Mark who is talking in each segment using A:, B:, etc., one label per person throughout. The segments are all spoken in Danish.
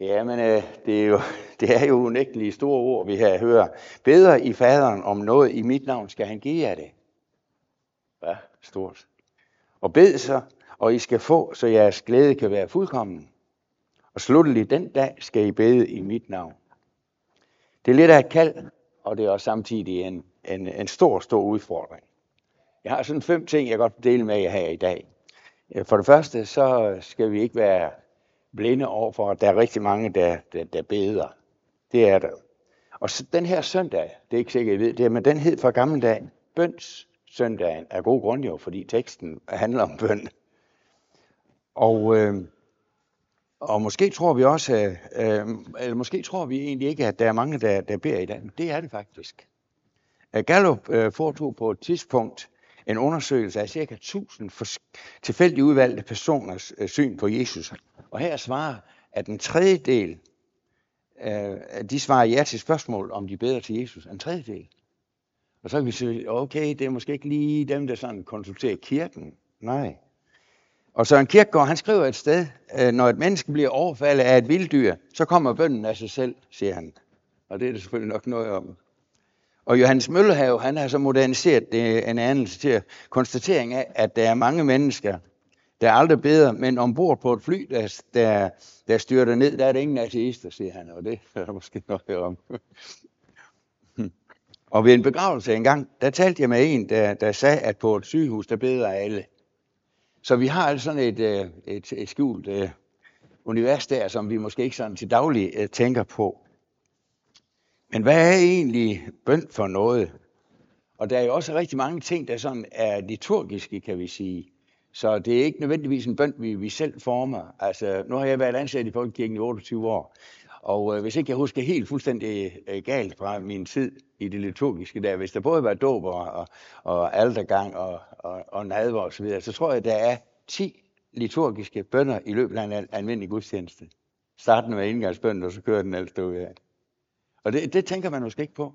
A: Ja, men øh, det, er jo, det er jo unægtelige store ord, vi her hører. Beder i faderen om noget i mit navn, skal han give jer det. Ja, stort. Og bed så, og I skal få, så jeres glæde kan være fuldkommen. Og sluttelig den dag skal I bede i mit navn. Det er lidt af et kald, og det er også samtidig en, en, en stor, stor udfordring. Jeg har sådan fem ting, jeg godt vil dele med jer her i dag. Øh, for det første, så skal vi ikke være blinde over for, at der er rigtig mange, der, der, der beder. Det er der. Og så den her søndag, det er ikke sikkert, I ved det, men den hed fra gammeldagen dag, bøns søndagen, af god grund jo, fordi teksten handler om bøn. Og, øh, og måske tror vi også, øh, øh, eller måske tror vi egentlig ikke, at der er mange, der, der beder i dag. Men det er det faktisk. Gallup øh, foretog på et tidspunkt en undersøgelse af ca. 1000 tilfældigt udvalgte personers øh, syn på Jesus. Og her svarer, at en tredjedel, øh, de svarer ja til spørgsmål, om de beder til Jesus. En tredjedel. Og så kan vi sige, okay, det er måske ikke lige dem, der sådan konsulterer kirken. Nej. Og så en kirkegård, han skriver et sted, øh, når et menneske bliver overfaldet af et vilddyr, så kommer bønden af sig selv, siger han. Og det er det selvfølgelig nok noget om. Og Johannes Møllehave, han har så moderniseret det en anelse til konstatering af, at der er mange mennesker, der er aldrig beder, men ombord på et fly, der, der, der styrter ned, der er der ingen ateister, siger han, og det er der måske noget om. og ved en begravelse engang, der talte jeg med en, der, der sagde, at på et sygehus, der beder alle. Så vi har altså sådan et, øh, et, et skjult uh, univers der, som vi måske ikke sådan til daglig uh, tænker på. Men hvad er egentlig bøn for noget? Og der er jo også rigtig mange ting, der sådan er liturgiske, kan vi sige. Så det er ikke nødvendigvis en bøn, vi, vi selv former. Altså, nu har jeg været ansat i Folkekirken i 28 år, og øh, hvis ikke jeg husker helt fuldstændig øh, galt fra min tid i det liturgiske der, hvis der både var dåb og, og, og aldergang og, og, og nadver osv., så, videre, så tror jeg, der er 10 liturgiske bønder i løbet af en almindelig gudstjeneste. Starten med indgangsbønnen, og så kører den alt ud af. Og det, det tænker man måske ikke på.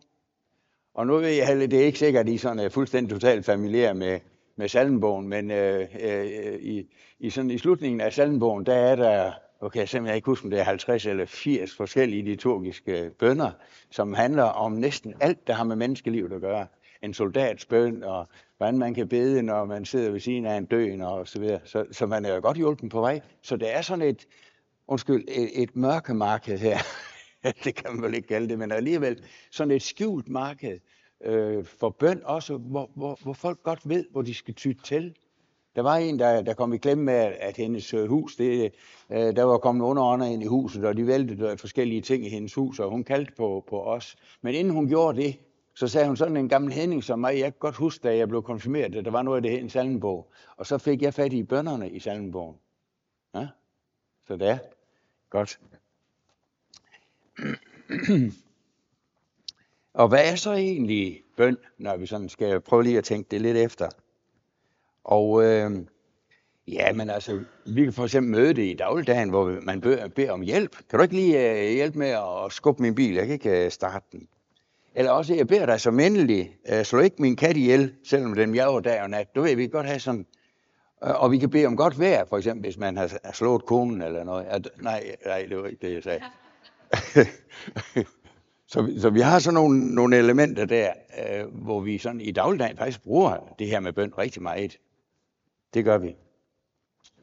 A: Og nu ved jeg, det er ikke sikkert, at I sådan er fuldstændig totalt familiære med, med salmbogen, men øh, øh, i, i, sådan, i slutningen af salmbogen, der er der, okay, jeg simpelthen ikke huske, om det er 50 eller 80 forskellige liturgiske bønder, som handler om næsten alt, der har med menneskelivet at gøre. En soldats bøn, og hvordan man kan bede, når man sidder ved siden af en døen, og så videre. Så, så man er jo godt hjulpet på vej. Så det er sådan et, undskyld, et, et mørkemarked her. det kan man vel ikke kalde det, men alligevel sådan et skjult marked, øh, for bøn også, hvor, hvor, hvor folk godt ved, hvor de skal ty til. Der var en, der, der kom i klemme med, at hendes øh, hus, det, øh, der var kommet underånder ind i huset, og de væltede øh, forskellige ting i hendes hus, og hun kaldte på, på os. Men inden hun gjorde det, så sagde hun sådan en gammel Henning som mig, jeg kan godt huske, da jeg blev konfirmeret, at der var noget af det her i en salmenbog. Og så fik jeg fat i bønderne i salmenbogen. Ja? Så det er godt. Og hvad er så egentlig bøn, når vi sådan skal prøve lige at tænke det lidt efter? Og øh, ja, men altså, vi kan for eksempel møde det i dagligdagen, hvor man beder, beder om hjælp. Kan du ikke lige øh, hjælpe med at skubbe min bil? Jeg kan ikke øh, starte den. Eller også, jeg beder dig så endelig, øh, slå ikke min kat ihjel, selvom den jager dag og nat. Du ved, vi kan godt have sådan, Øh, og vi kan bede om godt vejr, for eksempel, hvis man har slået konen eller noget. At, nej, nej, det var ikke det, jeg sagde. Så, så vi har sådan nogle, nogle elementer der, øh, hvor vi sådan i dagligdagen faktisk bruger det her med bøn rigtig meget. Det gør vi.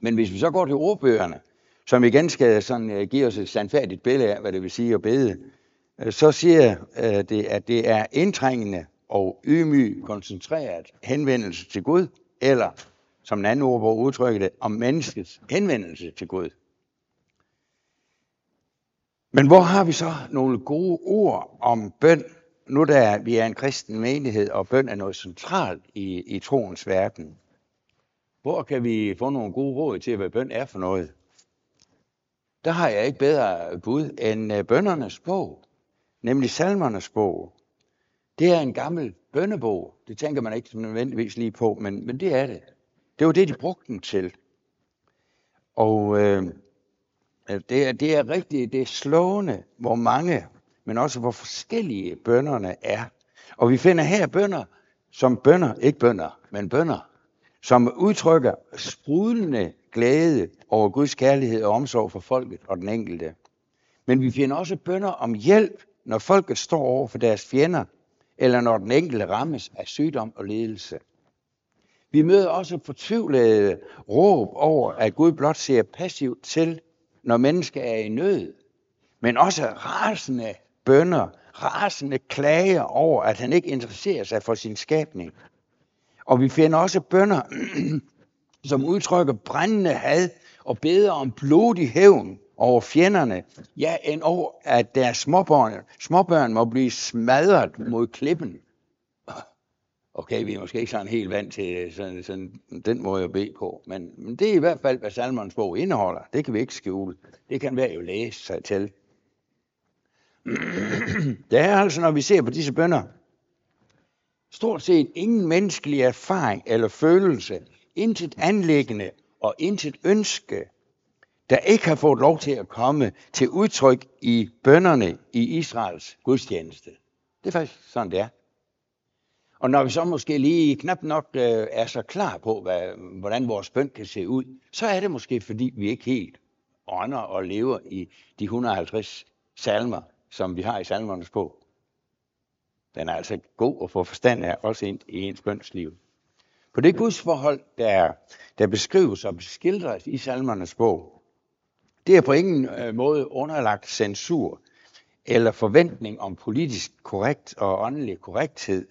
A: Men hvis vi så går til ordbøgerne, som igen skal sådan, øh, give os et sandfærdigt billede af, hvad det vil sige at bede, øh, så siger øh, det, at det er indtrængende og ydmyg, koncentreret henvendelse til Gud, eller som en anden ordbog udtrykker det, om menneskets henvendelse til Gud. Men hvor har vi så nogle gode ord om bøn, nu da vi er en kristen menighed, og bøn er noget centralt i, i troens verden? Hvor kan vi få nogle gode råd til, hvad bøn er for noget? Der har jeg ikke bedre bud end øh, bøndernes bog, nemlig salmernes bog. Det er en gammel bønnebog. Det tænker man ikke nødvendigvis lige på, men, men det er det. Det var det, de brugte den til. Og Øh, det er, det er rigtig, det er slående, hvor mange, men også hvor forskellige bønderne er. Og vi finder her bønder som bønder, ikke bønder, men bønder, som udtrykker sprudlende glæde over Guds kærlighed og omsorg for folket og den enkelte. Men vi finder også bønder om hjælp, når folket står over for deres fjender, eller når den enkelte rammes af sygdom og ledelse. Vi møder også fortvivlede råb over, at Gud blot ser passivt til, når mennesker er i nød. Men også rasende bønder, rasende klager over, at han ikke interesserer sig for sin skabning. Og vi finder også bønder, som udtrykker brændende had og beder om blodig hævn over fjenderne, ja, end over, at deres småbørn, småbørn må blive smadret mod klippen. Okay, vi er måske ikke sådan helt vant til øh, sådan, sådan, den måde at bede på, men, men det er i hvert fald, hvad salmernes bog indeholder. Det kan vi ikke skjule. Det kan være jo læse sig til. Det er altså, når vi ser på disse bønder, stort set ingen menneskelig erfaring eller følelse, intet anlæggende og intet ønske, der ikke har fået lov til at komme til udtryk i bønderne i Israels gudstjeneste. Det er faktisk sådan, det er. Og når vi så måske lige knap nok øh, er så klar på, hvad, hvordan vores bøn kan se ud, så er det måske, fordi vi ikke helt ånder og lever i de 150 salmer, som vi har i salmernes bog. Den er altså god at få forstand af, også ind i ens bønsliv. På det gudsforhold, der, der beskrives og beskildres i salmernes bog, det er på ingen øh, måde underlagt censur eller forventning om politisk korrekt og åndelig korrekthed.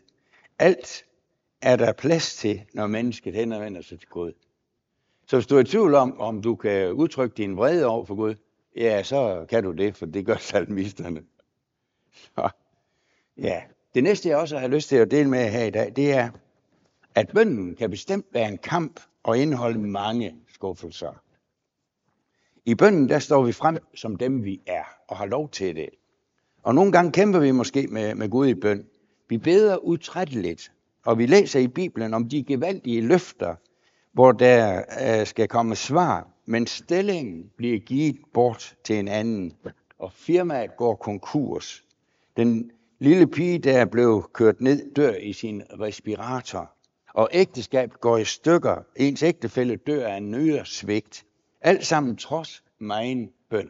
A: Alt er der plads til, når mennesket henvender sig til Gud. Så hvis du er i tvivl om, om du kan udtrykke din vrede over for Gud, ja, så kan du det, for det gør salmisterne. Så, ja. Det næste, jeg også har lyst til at dele med her i dag, det er, at bønden kan bestemt være en kamp og indeholde mange skuffelser. I bønden, der står vi frem som dem, vi er, og har lov til det. Og nogle gange kæmper vi måske med, med Gud i bøn. Vi beder utrætteligt, og vi læser i Bibelen om de gevaldige løfter, hvor der øh, skal komme svar, men stillingen bliver givet bort til en anden, og firmaet går konkurs. Den lille pige, der blev kørt ned, dør i sin respirator, og ægteskab går i stykker. Ens ægtefælle dør af en nyresvigt. Alt sammen trods megen bøn.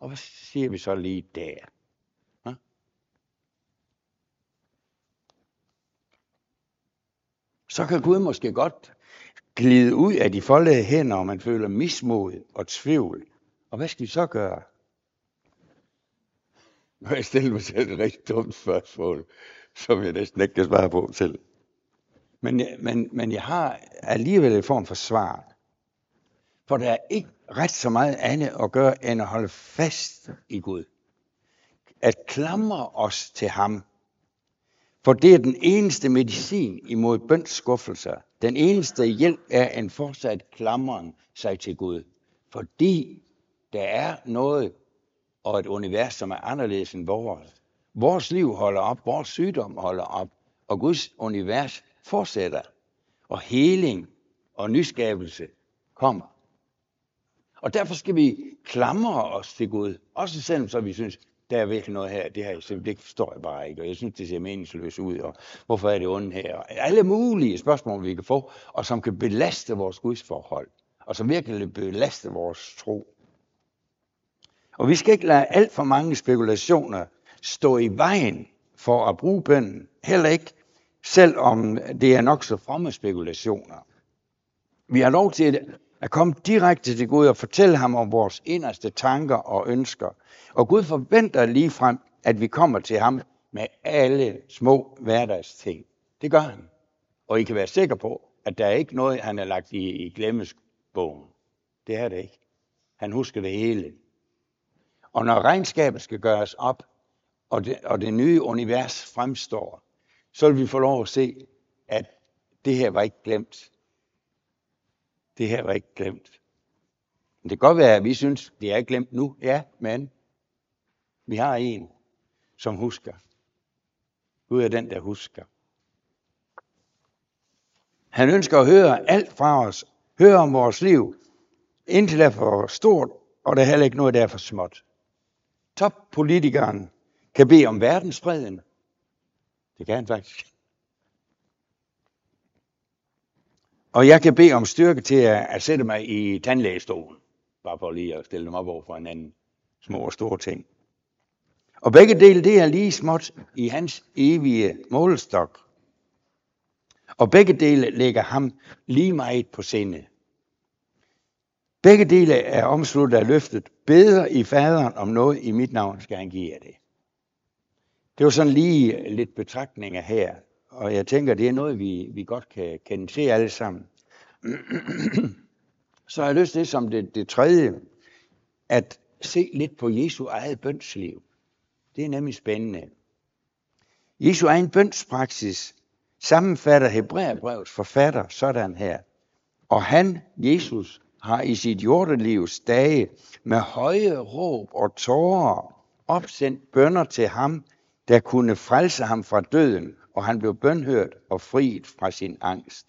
A: Og hvad siger vi så lige der? Så kan Gud måske godt glide ud af de foldede hænder, og man føler mismod og tvivl. Og hvad skal vi så gøre? Nu har jeg stillet mig selv et rigtig dumt spørgsmål, som jeg næsten ikke kan svare på selv. Men, men, men jeg har alligevel en form for svar. For der er ikke ret så meget andet at gøre, end at holde fast i Gud. At klamre os til ham. For det er den eneste medicin imod bønskuffelser. Den eneste hjælp er en fortsat klamren sig til Gud. Fordi der er noget og et univers, som er anderledes end vores. Vores liv holder op, vores sygdom holder op, og Guds univers fortsætter. Og heling og nyskabelse kommer. Og derfor skal vi klamre os til Gud, også selvom så vi synes, der er virkelig noget her, det her det forstår jeg bare ikke, og jeg synes, det ser meningsløst ud, og hvorfor er det ondt her? Og alle mulige spørgsmål, vi kan få, og som kan belaste vores gudsforhold, og som virkelig belaste vores tro. Og vi skal ikke lade alt for mange spekulationer stå i vejen for at bruge bønden. Heller ikke, selvom det er nok så fromme spekulationer. Vi har lov til at komme direkte til Gud og fortælle ham om vores inderste tanker og ønsker. Og Gud forventer lige frem, at vi kommer til ham med alle små hverdagsting. Det gør han. Og I kan være sikre på, at der er ikke noget, han har lagt i, i glemmesbogen. Det er det ikke. Han husker det hele. Og når regnskabet skal gøres op, og det, og det nye univers fremstår, så vil vi få lov at se, at det her var ikke glemt. Det her var ikke glemt. Det kan godt være, at vi synes, det er glemt nu. Ja, men vi har en, som husker. Gud er den, der husker. Han ønsker at høre alt fra os. Høre om vores liv. Indtil det er for stort, og der er heller ikke noget, der er for småt. Toppolitikeren kan bede om verdensfreden. Det kan han faktisk. Og jeg kan bede om styrke til at, at sætte mig i tandlægestolen. Bare for lige at stille dem op over for hinanden. små og store ting. Og begge dele, det er lige småt i hans evige målestok. Og begge dele lægger ham lige meget på sinde. Begge dele er omsluttet af løftet. Beder i faderen om noget i mit navn, skal han give jer det. Det var sådan lige lidt betragtninger her. Og jeg tænker, det er noget, vi, vi godt kan kende til alle sammen. Så har jeg lyst til som det, det tredje, at se lidt på Jesu eget bønsliv. Det er nemlig spændende. Jesu egen bønspraksis sammenfatter Hebræerbrevets forfatter sådan her. Og han, Jesus, har i sit jordelivs dage med høje råb og tårer opsendt bønder til ham, der kunne frelse ham fra døden, og han blev bønhørt og friet fra sin angst.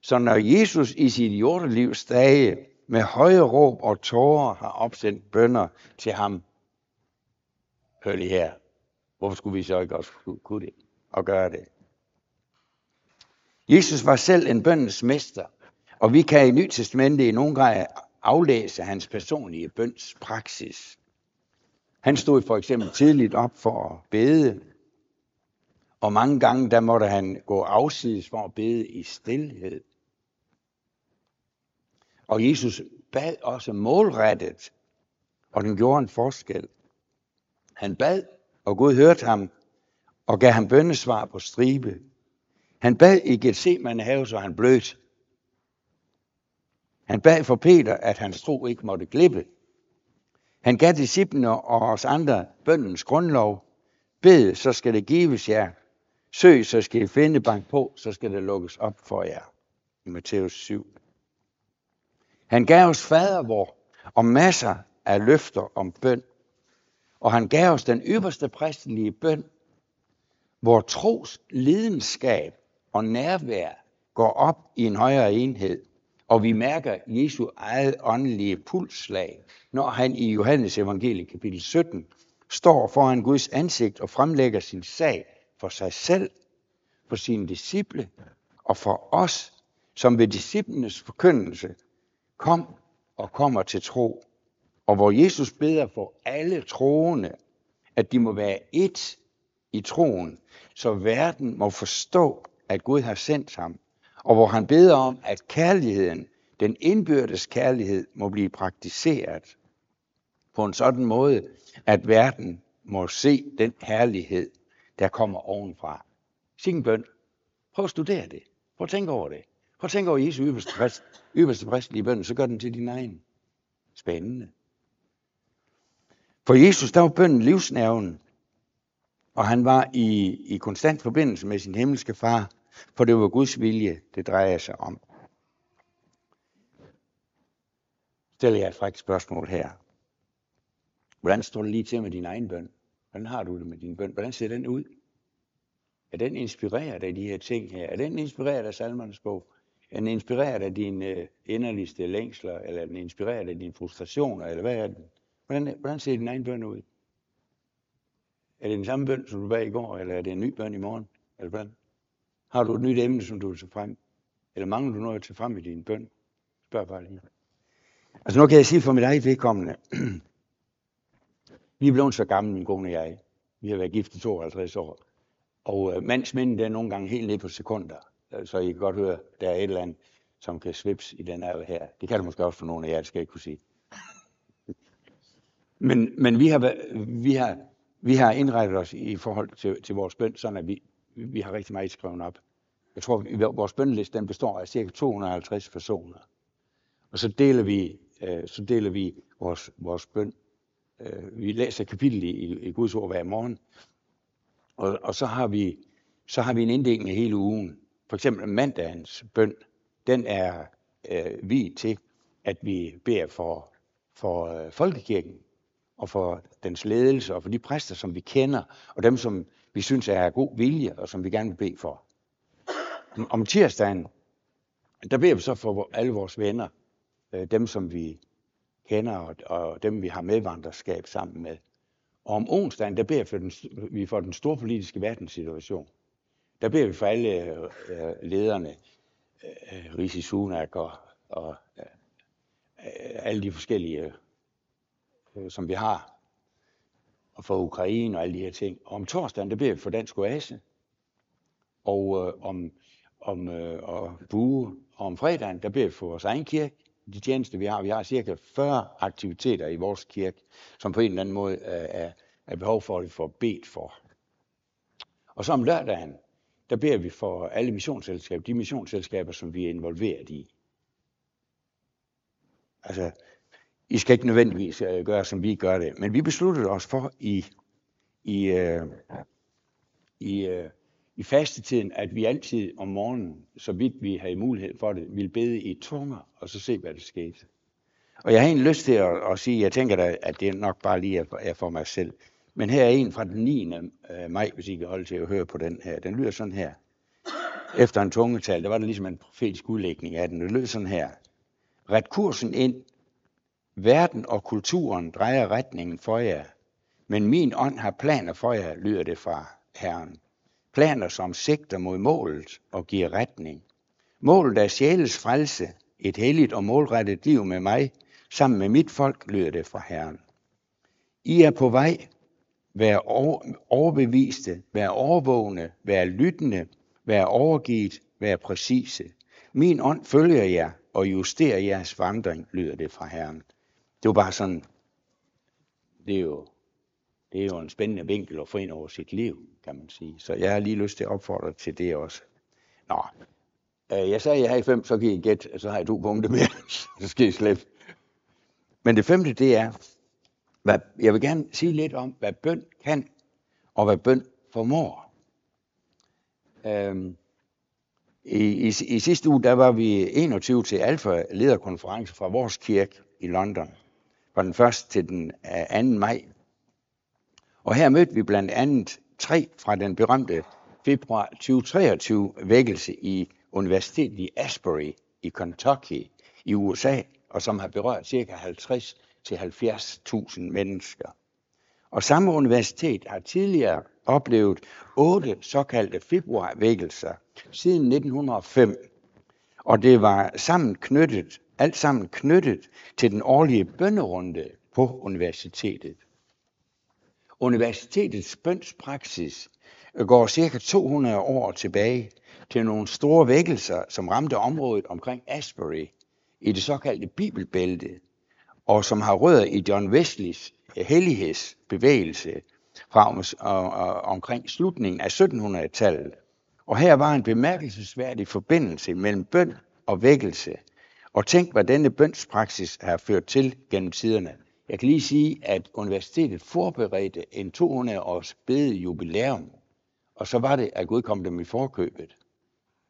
A: Så når Jesus i sit jordelivs dage med høje råb og tårer har opsendt bønder til ham, hør lige her, hvorfor skulle vi så ikke også kunne det og gøre det? Jesus var selv en bøndens mester, og vi kan i Nyt Testamentet i nogen grad aflæse hans personlige bøns praksis. Han stod for eksempel tidligt op for at bede, og mange gange der måtte han gå afsides for at bede i stillhed. Og Jesus bad også målrettet, og den gjorde en forskel. Han bad, og Gud hørte ham, og gav ham bønnesvar på stribe. Han bad i Gethsemane have, så han blødt. Han bad for Peter, at hans tro ikke måtte glippe. Han gav disciplene og os andre bøndens grundlov. Bed, så skal det gives jer. Søg, så skal I finde bank på, så skal det lukkes op for jer. I Matthæus 7. Han gav os fadervor og masser af løfter om bøn. Og han gav os den ypperste præstelige bøn, hvor tros lidenskab og nærvær går op i en højere enhed, og vi mærker Jesu eget åndelige pulsslag, når han i Johannes evangelie kapitel 17 står foran Guds ansigt og fremlægger sin sag for sig selv, for sine disciple og for os, som ved disciplenes forkyndelse kom og kommer til tro. Og hvor Jesus beder for alle troende, at de må være ét i troen, så verden må forstå, at Gud har sendt ham, og hvor han beder om, at kærligheden, den indbyrdes kærlighed, må blive praktiseret på en sådan måde, at verden må se den herlighed, der kommer ovenfra. Sig en bøn. Prøv at studere det. Prøv at tænke over det. Prøv at tænke over Jesu ypperste, præst, ypperste præstlige bøn, så gør den til din egen. Spændende. For Jesus, der var bønnen livsnerven, og han var i, i konstant forbindelse med sin himmelske far, for det var Guds vilje, det drejer sig om. Stiller jeg et frækt spørgsmål her. Hvordan står det lige til med din egen bøn? Hvordan har du det med din bøn? Hvordan ser den ud? Er den inspireret af de her ting her? Er den inspireret af salmernes bog? Er den inspireret af dine øh, inderligste længsler? Eller er den inspireret af dine frustrationer? Eller hvad er den? Hvordan, hvordan ser din egen bøn ud? Er det den samme bøn, som du bag i går? Eller er det en ny bøn i morgen? Eller hvordan? Har du et nyt emne, som du vil tage frem? Eller mangler du noget at tage frem i din bøn? Spørg bare lige. Altså nu kan jeg sige for mit eget vedkommende. vi er blevet så gamle, min kone og jeg. Vi har været gift i 52 år. Og øh, mandsmænden er nogle gange helt ned på sekunder. Øh, så I kan godt høre, der er et eller andet, som kan svips i den her. her. Det kan du måske også for nogle af jer, det skal jeg ikke kunne sige. Men, men vi, har, vi, har, vi har indrettet os i forhold til, til vores bøn, sådan at vi, vi har rigtig meget skrevet op. Jeg tror, at vores bøndeliste den består af cirka 250 personer. Og så deler vi, øh, så deler vi vores, vores bøn. Øh, vi læser kapitel i, i Guds ord hver morgen. Og, og så, har vi, så har vi en inddeling af hele ugen. For eksempel mandagens bøn, den er øh, vi til, at vi beder for, for øh, folkekirken og for dens ledelse og for de præster, som vi kender, og dem, som vi synes er af god vilje, og som vi gerne vil bede for. Om tirsdagen, der beder vi så for alle vores venner, øh, dem som vi kender, og, og dem vi har medvandrerskab sammen med. Og om onsdagen, der beder vi for den, vi for den store politiske verdenssituation. Der beder vi for alle øh, øh lederne, øh, Risi Sunak og, og øh, alle de forskellige, øh, som vi har for Ukraine og alle de her ting. Og om torsdagen, der beder vi for Dansk Oase. Og øh, om, om øh, og Bue. Og om fredagen, der beder vi for vores egen kirke. De tjenester, vi har. Vi har cirka 40 aktiviteter i vores kirke, som på en eller anden måde øh, er, er behov for, at vi får bedt for. Og så om lørdagen, der beder vi for alle missionsselskaber, de missionsselskaber, som vi er involveret i. Altså, I skal ikke nødvendigvis øh, gøre, som vi gør det, men vi besluttede os for i, i, øh, i, i fastetiden, at vi altid om morgenen, så vidt vi havde mulighed for det, ville bede i tunger, og så se, hvad der skete. Og jeg har egentlig lyst til at, at sige, jeg tænker da, at det nok bare lige er for mig selv. Men her er en fra den 9. Øh, maj, hvis I kan holde til at høre på den her. Den lyder sådan her. Efter en tungetal, der var der ligesom en profetisk udlægning af den. Det lyder sådan her. Ret kursen ind. Verden og kulturen drejer retningen for jer. Men min ånd har planer for jer, lyder det fra Herren. Planer, som sigter mod målet og giver retning. Målet er sjæles frelse, et helligt og målrettet liv med mig, sammen med mit folk, lyder det fra Herren. I er på vej, vær overbeviste, vær overvågne, vær lyttende, vær overgivet, vær præcise. Min ånd følger jer og justerer jeres vandring, lyder det fra Herren. Det var bare sådan, det er jo, det er jo en spændende vinkel at få ind over sit liv, kan man sige. Så jeg har lige lyst til at opfordre til det også. Nå, øh, jeg sagde, at jeg har i fem, så kan I gætte, så har jeg to punkter mere, så skal I slippe. Men det femte, det er, hvad, jeg vil gerne sige lidt om, hvad bøn kan, og hvad bøn formår. Øhm, i, i, I sidste uge, der var vi 21 til Alfa lederkonference fra vores kirke i London. Fra den 1. til den øh, 2. maj. Og her mødte vi blandt andet tre fra den berømte februar 2023 vækkelse i Universitetet i Asbury i Kentucky i USA, og som har berørt ca. 50 til 70.000 mennesker. Og samme universitet har tidligere oplevet otte såkaldte februarvækkelser siden 1905. Og det var sammen knyttet, alt sammen knyttet til den årlige bønnerunde på universitetet. Universitetets bønspraksis går cirka 200 år tilbage til nogle store vækkelser, som ramte området omkring Asbury i det såkaldte bibelbælte, og som har rødder i John Wesleys eh, hellighedsbevægelse fra omkring slutningen af 1700-tallet. Og her var en bemærkelsesværdig forbindelse mellem bøn og vækkelse. Og tænk, hvad denne bønspraksis har ført til gennem tiderne. Jeg kan lige sige, at universitetet forberedte en 200-års bede jubilæum, og så var det at Gud kom dem i forkøbet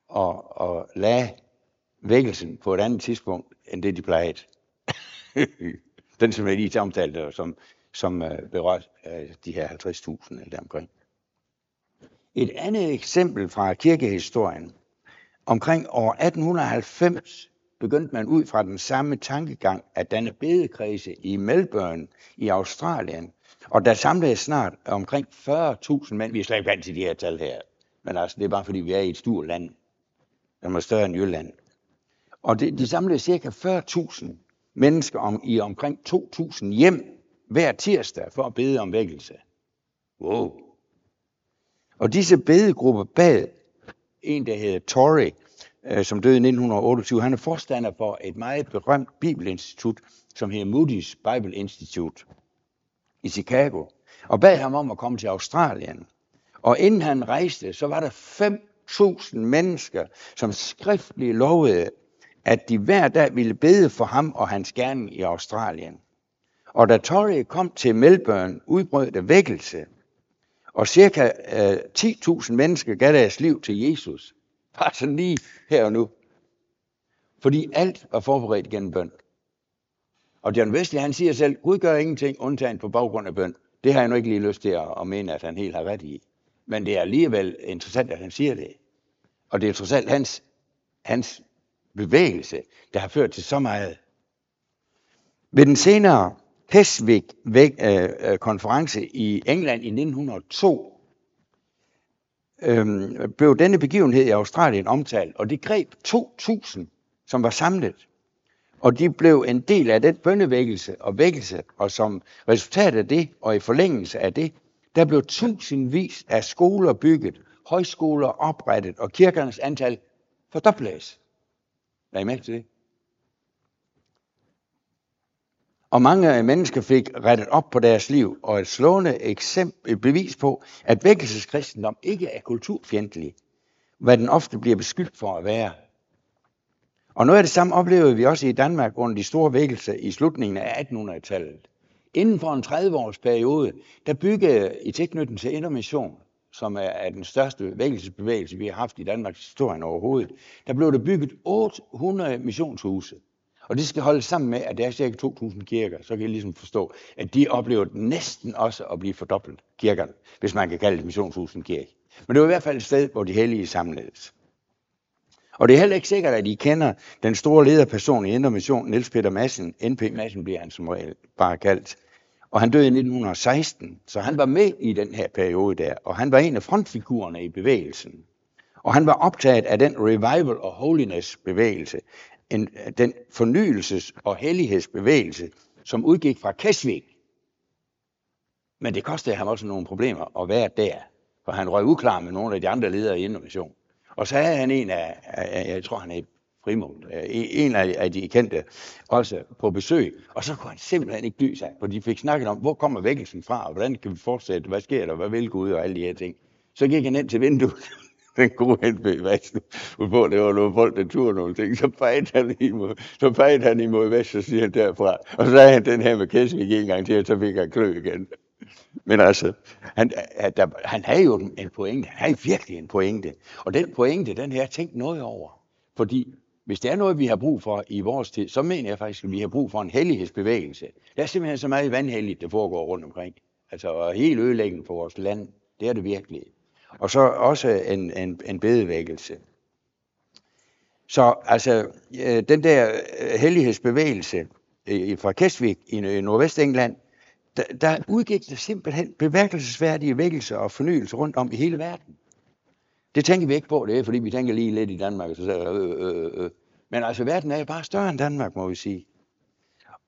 A: og, og lagde vækkelsen på et andet tidspunkt, end det de plejede. Den, som jeg lige omtalte, som, som øh, berørte øh, de her 50.000 eller deromkring. Et andet eksempel fra kirkehistorien. Omkring år 1890 begyndte man ud fra den samme tankegang at danne bedekredse i Melbourne i Australien. Og der samlede snart omkring 40.000 mænd. Vi er slet ikke vant til de her tal her. Men altså, det er bare fordi, vi er i et stort land. Den er større end Jylland. Og det, de samlede cirka 40.000 mennesker om, i omkring 2.000 hjem hver tirsdag for at bede om vækkelse. Wow. Og disse bedegrupper bad en, der hedder Torrey, øh, som døde i 1928. Han er forstander for et meget berømt bibelinstitut, som hedder Moody's Bible Institute i Chicago, og bad ham om at komme til Australien. Og inden han rejste, så var der 5.000 mennesker, som skriftligt lovede, at de hver dag ville bede for ham og hans gerning i Australien. Og da Torrey kom til Melbourne, udbrød der vækkelse, og cirka øh, 10.000 mennesker gav deres liv til Jesus. Bare sådan lige her og nu. Fordi alt var forberedt gennem bøn. Og John Wesley han siger selv, Gud gør ingenting undtagen på baggrund af bøn. Det har jeg nu ikke lige lyst til at, at mene, at han helt har ret i. Men det er alligevel interessant, at han siger det. Og det er interessant hans, hans bevægelse, der har ført til så meget. Ved den senere Pesvik-konference øh, øh, i England i 1902, øhm, blev denne begivenhed i Australien omtalt, og det greb 2.000, som var samlet. Og de blev en del af den bønnevækkelse og vækkelse, og som resultat af det, og i forlængelse af det, der blev tusindvis af skoler bygget, højskoler oprettet, og kirkernes antal fordobledes. Er I med til det? Og mange mennesker fik rettet op på deres liv, og et slående eksempel, bevis på, at vækkelseskristendom ikke er kulturfjendtlig, hvad den ofte bliver beskyldt for at være. Og noget af det samme oplevede vi også i Danmark under de store vækkelser i slutningen af 1800-tallet. Inden for en 30-års periode, der byggede i tilknytning til Indermission, som er den største vækkelsesbevægelse, vi har haft i Danmarks historie overhovedet, der blev der bygget 800 missionshuse. Og det skal holdes sammen med, at der er cirka 2.000 kirker, så kan I ligesom forstå, at de oplever næsten også at blive fordoblet, kirkerne, hvis man kan kalde det missionshus en kirke. Men det var i hvert fald et sted, hvor de hellige samledes. Og det er heller ikke sikkert, at I kender den store lederperson i Indre Mission, Niels Peter Madsen. NP Madsen bliver han som regel bare kaldt. Og han døde i 1916, så han var med i den her periode der, og han var en af frontfigurerne i bevægelsen. Og han var optaget af den revival og holiness bevægelse, en, den fornyelses- og hellighedsbevægelse, som udgik fra Kesvik. Men det kostede ham også nogle problemer at være der, for han røg uklar med nogle af de andre ledere i Innovation. Og så havde han en af, jeg tror han er Frimund, øh, en af de kendte, også på besøg. Og så kunne han simpelthen ikke dy sig, for de fik snakket om, hvor kommer vækkelsen fra, og hvordan kan vi fortsætte, hvad sker der, hvad vil Gud, og alle de her ting. Så gik han ind til vinduet, den gode NB Vest, på, det var noget folk, der turde nogle ting, så pegede han imod, så pegede han imod Vest, og siger han derfra, og så sagde han den her med Kæsvik en gang til, og så fik han klø igen. Men altså, han, der, han havde jo en pointe, han havde virkelig en pointe, og den pointe, den her tænkt noget over, fordi hvis der er noget, vi har brug for i vores tid, så mener jeg faktisk, at vi har brug for en hellighedsbevægelse. Der er simpelthen så meget vandhelligt, der foregår rundt omkring. Altså helt ødelæggende for vores land. Det er det virkelig. Og så også en, en, en bedevækkelse. Så altså, øh, den der øh, hellighedsbevægelse øh, fra Kesvik i Nordvestengland, der, der udgik der simpelthen bemærkelsesværdige vækkelser og fornyelse rundt om i hele verden. Det tænker vi ikke på, det er, fordi vi tænker lige lidt i Danmark, og så øh, øh, øh, øh. Men altså, verden er jo bare større end Danmark, må vi sige.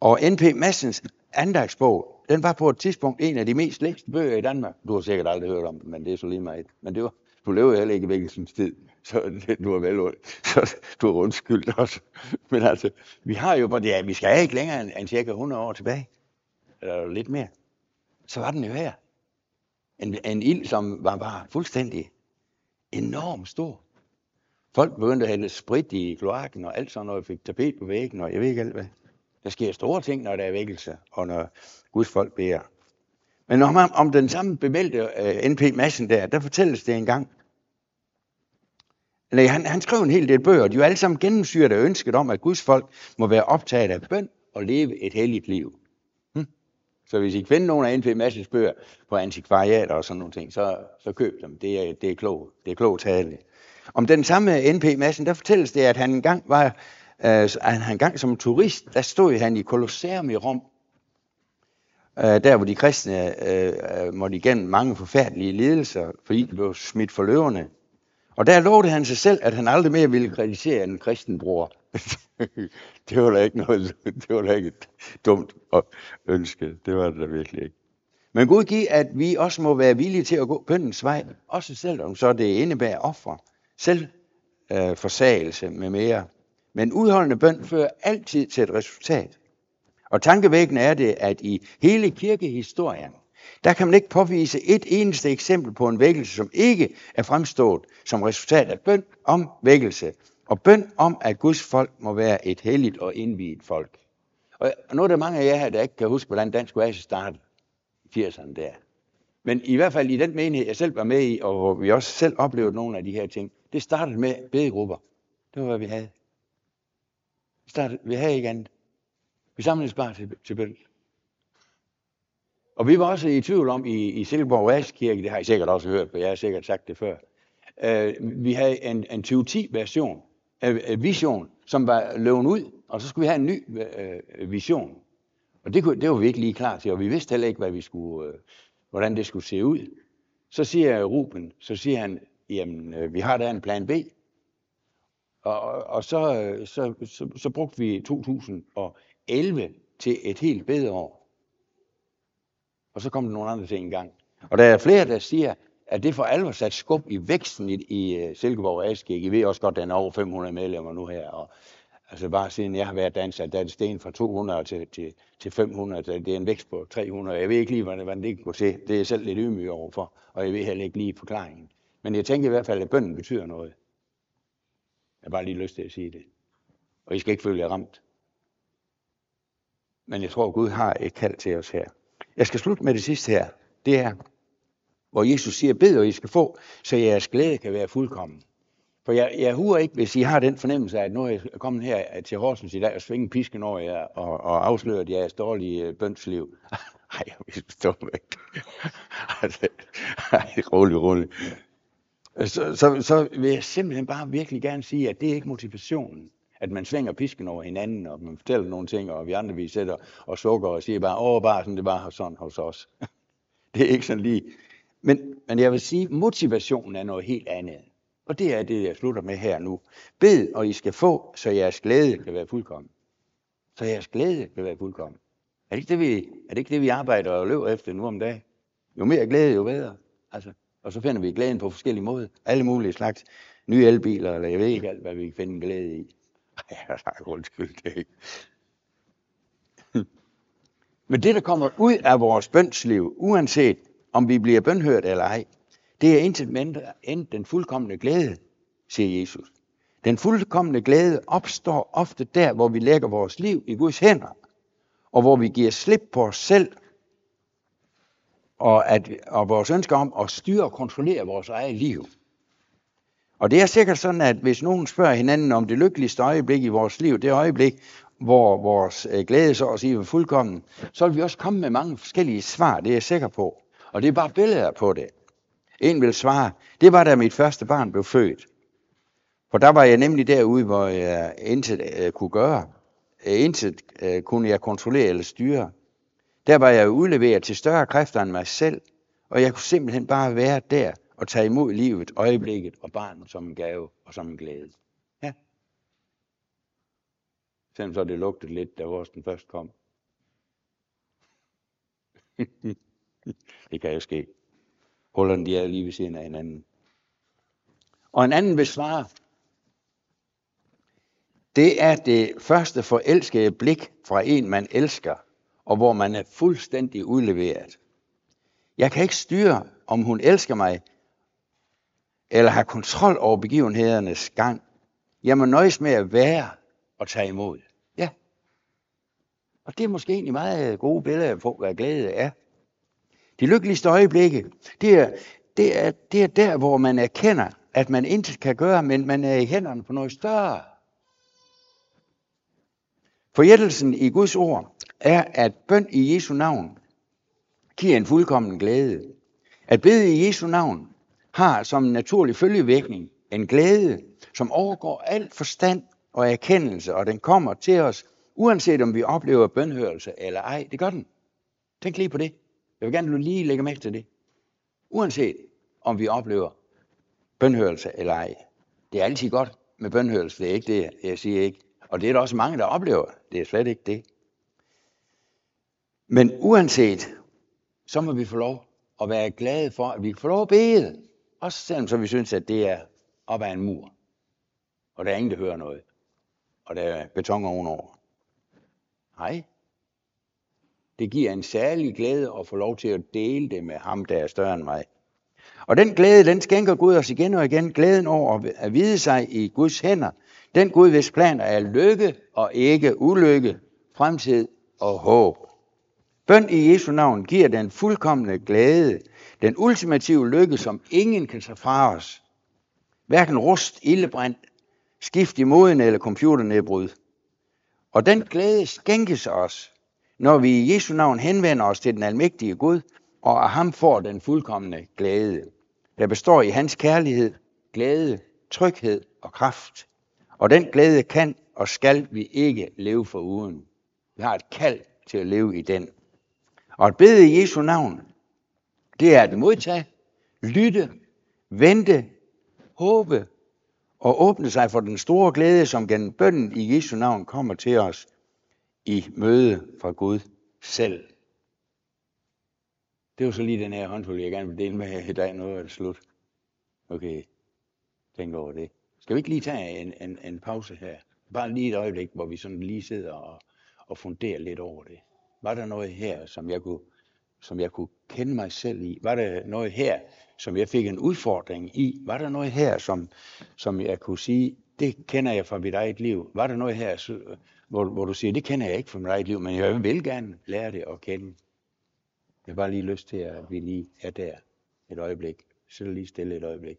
A: Og N.P. Massens andagsbog, den var på et tidspunkt en af de mest læste bøger i Danmark. Du har sikkert aldrig hørt om den, men det er så lige meget. Men det var, du levede heller ikke i Vikkelsens tid, så det, du er vel så du er undskyldt også. Men altså, vi har jo, ja, vi skal ikke længere end, end cirka 100 år tilbage, eller lidt mere. Så var den jo her. En, en ild, som var bare fuldstændig enormt stor. Folk begyndte at hælde sprit i kloakken og alt sådan noget, fik tapet på væggen, og jeg ved ikke alt hvad. Der sker store ting, når der er vækkelse, og når Guds folk beder. Men om, om den samme bevælte uh, øh, NP Madsen der, der fortælles det en gang. Han, han skrev en hel del bøger, de er jo alle sammen gennemsyret af ønsket om, at Guds folk må være optaget af bøn og leve et helligt liv. Hm? Så hvis I kan nogen af NP Madsens bøger på antikvariater og sådan nogle ting, så, så køb dem. Det er, det er klogt. Det er klogt tale. Om den samme NP Madsen, der fortælles det, at han engang var øh, han gang som turist, der stod han i Colosseum i Rom, øh, der hvor de kristne øh, øh, måtte igennem mange forfærdelige lidelser, fordi de blev smidt for løverne. Og der lovede han sig selv, at han aldrig mere ville kritisere en kristen bror. det var da ikke noget, det var da ikke et dumt ønske. Det var det da virkelig ikke. Men Gud giver, at vi også må være villige til at gå bøndens vej, også selvom så det indebærer offer, selv øh, forsagelse med mere. Men udholdende bøn fører altid til et resultat. Og tankevækkende er det, at i hele kirkehistorien, der kan man ikke påvise et eneste eksempel på en vækkelse, som ikke er fremstået som resultat af bøn om vækkelse. Og bøn om, at Guds folk må være et helligt og indviet folk. Og nu er der mange af jer her, der ikke kan huske, hvordan dansk oase startede i 80'erne der. Men i hvert fald i den menighed, jeg selv var med i, og hvor vi også selv oplevede nogle af de her ting, det startede med bedegrupper. Det var, hvad vi havde. Vi, startede, vi havde ikke andet. Vi samledes bare til, til bøn. Og vi var også i tvivl om i, i Silkeborg Oaskirke, det har I sikkert også hørt, for jeg har sikkert sagt det før. Uh, vi havde en, en 2010-version, uh, øh, øh, vision, som var løven ud, og så skulle vi have en ny uh, vision. Og det, kunne, det var vi ikke lige klar til, og vi vidste heller ikke, hvad vi skulle, uh, hvordan det skulle se ud. Så siger Ruben, så siger han, jamen, uh, vi har da en plan B. Og, og så, øh, så, så, så brugte vi 2011 til et helt bedre år. Og så kom der nogle andre ting engang. Og der er flere, der siger, at det for alvor sat skub i væksten i, i øh, Silkeborg Askæg. I ved også godt, at den er over 500 medlemmer nu her. Og, altså bare siden jeg har været danser, der er det sten fra 200 til, til, til 500. Det er en vækst på 300. Jeg ved ikke lige, hvordan det kan gå til. Det er jeg selv lidt ydmyg overfor. Og jeg ved heller ikke lige forklaringen. Men jeg tænker i hvert fald, at bønden betyder noget. Jeg har bare lige lyst til at sige det. Og I skal ikke føle jer ramt. Men jeg tror, Gud har et kald til os her. Jeg skal slutte med det sidste her. Det er, hvor Jesus siger, bed og I skal få, så jeres glæde kan være fuldkommen. For jeg, jeg huer ikke, hvis I har den fornemmelse af, at nu er jeg kommet her øh, til Horsens i dag og svinge pisken over jer og, og afsløre jeres dårlige øh, bønsliv. Ej, jeg vil stå altså, væk. Ej, rolig, rolig. Øh, så, så, så vil jeg simpelthen bare virkelig gerne sige, at det er ikke motivationen. At man svinger pisken over hinanden, og man fortæller nogle ting, og vi andre vi sætter og sukker og siger bare, åh, bare sådan det var sådan hos os. det er ikke sådan lige. Men, men jeg vil sige, motivationen er noget helt andet. Og det er det, jeg slutter med her nu. Bed, og I skal få, så jeres glæde kan være fuldkommen. Så jeres glæde kan være fuldkommen. Er det ikke det, vi, er det, ikke det, vi arbejder og løber efter nu om dagen? Jo mere glæde, jo bedre. Altså, og så finder vi glæden på forskellige måder. Alle mulige slags nye elbiler, eller jeg ved ikke alt, hvad vi kan finde glæde i. Ja, tak, undskyld, det ikke. Men det, der kommer ud af vores bønsliv, uanset om vi bliver bønhørt eller ej, det er intet mindre end den fuldkommende glæde, siger Jesus. Den fuldkommende glæde opstår ofte der, hvor vi lægger vores liv i Guds hænder, og hvor vi giver slip på os selv, og, at, og vores ønske om at styre og kontrollere vores eget liv. Og det er sikkert sådan, at hvis nogen spørger hinanden om det lykkeligste øjeblik i vores liv, det øjeblik, hvor vores øh, glæde så at sige er fuldkommen, så vil vi også komme med mange forskellige svar, det er jeg sikker på. Og det er bare billeder på det. En vil svare, det var da mit første barn blev født. For der var jeg nemlig derude, hvor jeg intet uh, kunne gøre. Intet uh, kunne jeg kontrollere eller styre. Der var jeg udleveret til større kræfter end mig selv, og jeg kunne simpelthen bare være der og tage imod livet, øjeblikket og barnet som en gave og som en glæde. Ja. Selvom så det lugtede lidt, da vores den først kom. det kan jo ske. Hullerne de er lige ved siden af hinanden. Og en anden vil svare, det er det første forelskede blik fra en, man elsker, og hvor man er fuldstændig udleveret. Jeg kan ikke styre, om hun elsker mig, eller har kontrol over begivenhedernes gang. Jeg må nøjes med at være og tage imod. Ja. Og det er måske egentlig meget gode billeder på, hvad glæde er. De lykkeligste øjeblikke, det er, det, er, det er der, hvor man erkender, at man intet kan gøre, men man er i hænderne på noget større. Forjættelsen i Guds ord er, at bøn i Jesu navn giver en fuldkommen glæde. At bede i Jesu navn har som en naturlig følgevirkning en glæde, som overgår alt forstand og erkendelse, og den kommer til os, uanset om vi oplever bønhørelse eller ej. Det gør den. Tænk lige på det. Jeg vil gerne, du lige lægger mærke til det. Uanset om vi oplever bønhørelse eller ej. Det er altid godt med bønhørelse, det er ikke det, jeg siger ikke. Og det er der også mange, der oplever. Det er slet ikke det. Men uanset, så må vi få lov at være glade for, at vi kan få lov at bede. Også selvom så vi synes, at det er op ad en mur. Og der er ingen, der hører noget. Og der er beton ovenover. Nej, det giver en særlig glæde at få lov til at dele det med ham, der er større end mig. Og den glæde, den skænker Gud os igen og igen. Glæden over at vide sig i Guds hænder. Den Gud, hvis planer er lykke og ikke ulykke, fremtid og håb. Bøn i Jesu navn giver den fuldkommende glæde, den ultimative lykke, som ingen kan tage fra os. Hverken rust, ildebrand, skift i moden eller computernedbrud. Og den glæde skænkes os, når vi i Jesu navn henvender os til den almægtige Gud, og af ham får den fuldkommende glæde, der består i hans kærlighed, glæde, tryghed og kraft. Og den glæde kan og skal vi ikke leve for uden. Vi har et kald til at leve i den. Og at bede i Jesu navn, det er at modtage, lytte, vente, håbe og åbne sig for den store glæde, som gennem bønden i Jesu navn kommer til os i møde fra Gud selv. Det var så lige den her håndfuld, jeg gerne vil dele med jer i dag. Nu er det slut. Okay, tænk over det. Skal vi ikke lige tage en, en, en pause her? Bare lige et øjeblik, hvor vi sådan lige sidder og, og funderer lidt over det. Var der noget her, som jeg kunne, som jeg kunne kende mig selv i? Var der noget her, som jeg fik en udfordring i? Var der noget her, som, som jeg kunne sige, det kender jeg fra mit eget liv? Var der noget her, hvor, hvor du siger, det kender jeg ikke fra mit eget liv, men jeg vil gerne lære det at kende? Jeg har bare lige lyst til, at vi lige er der et øjeblik. Så lige stille et øjeblik.